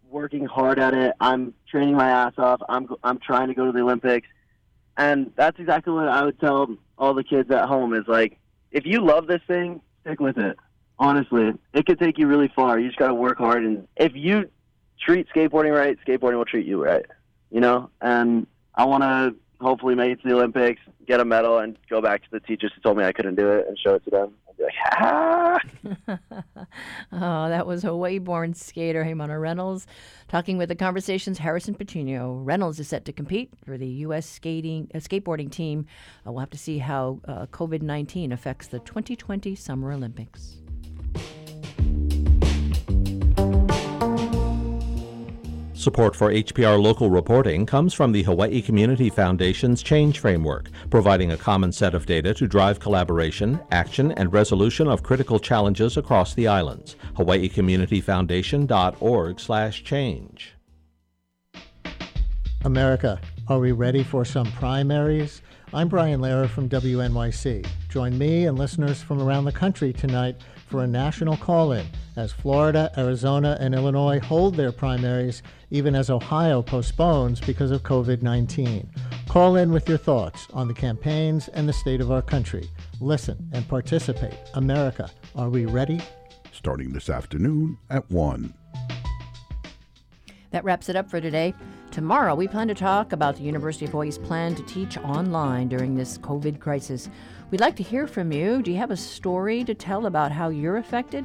Speaker 24: working hard at it. I'm training my ass off. I'm I'm trying to go to the Olympics, and that's exactly what I would tell all the kids at home. Is like, if you love this thing, stick with it. Honestly, it could take you really far. You just got to work hard, and if you treat skateboarding right, skateboarding will treat you right. You know, and I want to hopefully make it to the Olympics, get a medal, and go back to the teachers who told me I couldn't do it and show it to them. Be like, ah.
Speaker 1: oh, that was Hawaii-born skater Heimana Reynolds talking with the Conversations Harrison Patino. Reynolds is set to compete for the U.S. skating uh, skateboarding team. Uh, we'll have to see how uh, COVID-19 affects the 2020 Summer Olympics.
Speaker 9: Support for HPR local reporting comes from the Hawaii Community Foundation's Change Framework, providing a common set of data to drive collaboration, action, and resolution of critical challenges across the islands. hawaiicommunityfoundation.org/change.
Speaker 26: America, are we ready for some primaries? I'm Brian Lehrer from WNYC. Join me and listeners from around the country tonight for a national call in as Florida, Arizona, and Illinois hold their primaries, even as Ohio postpones because of COVID 19. Call in with your thoughts on the campaigns and the state of our country. Listen and participate. America, are we ready?
Speaker 14: Starting this afternoon at 1.
Speaker 1: That wraps it up for today. Tomorrow, we plan to talk about the University of Hawaii's plan to teach online during this COVID crisis. We'd like to hear from you. Do you have a story to tell about how you're affected?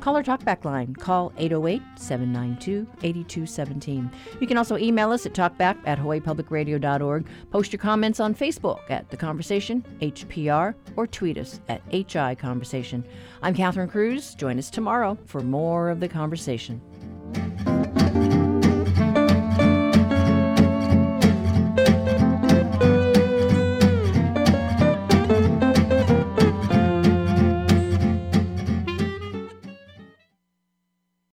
Speaker 1: Call our talkback line. Call 808 792 8217. You can also email us at talkback at hawaiipublicradio.org. Post your comments on Facebook at The Conversation, HPR, or tweet us at HI Conversation. I'm Catherine Cruz. Join us tomorrow for more of The Conversation.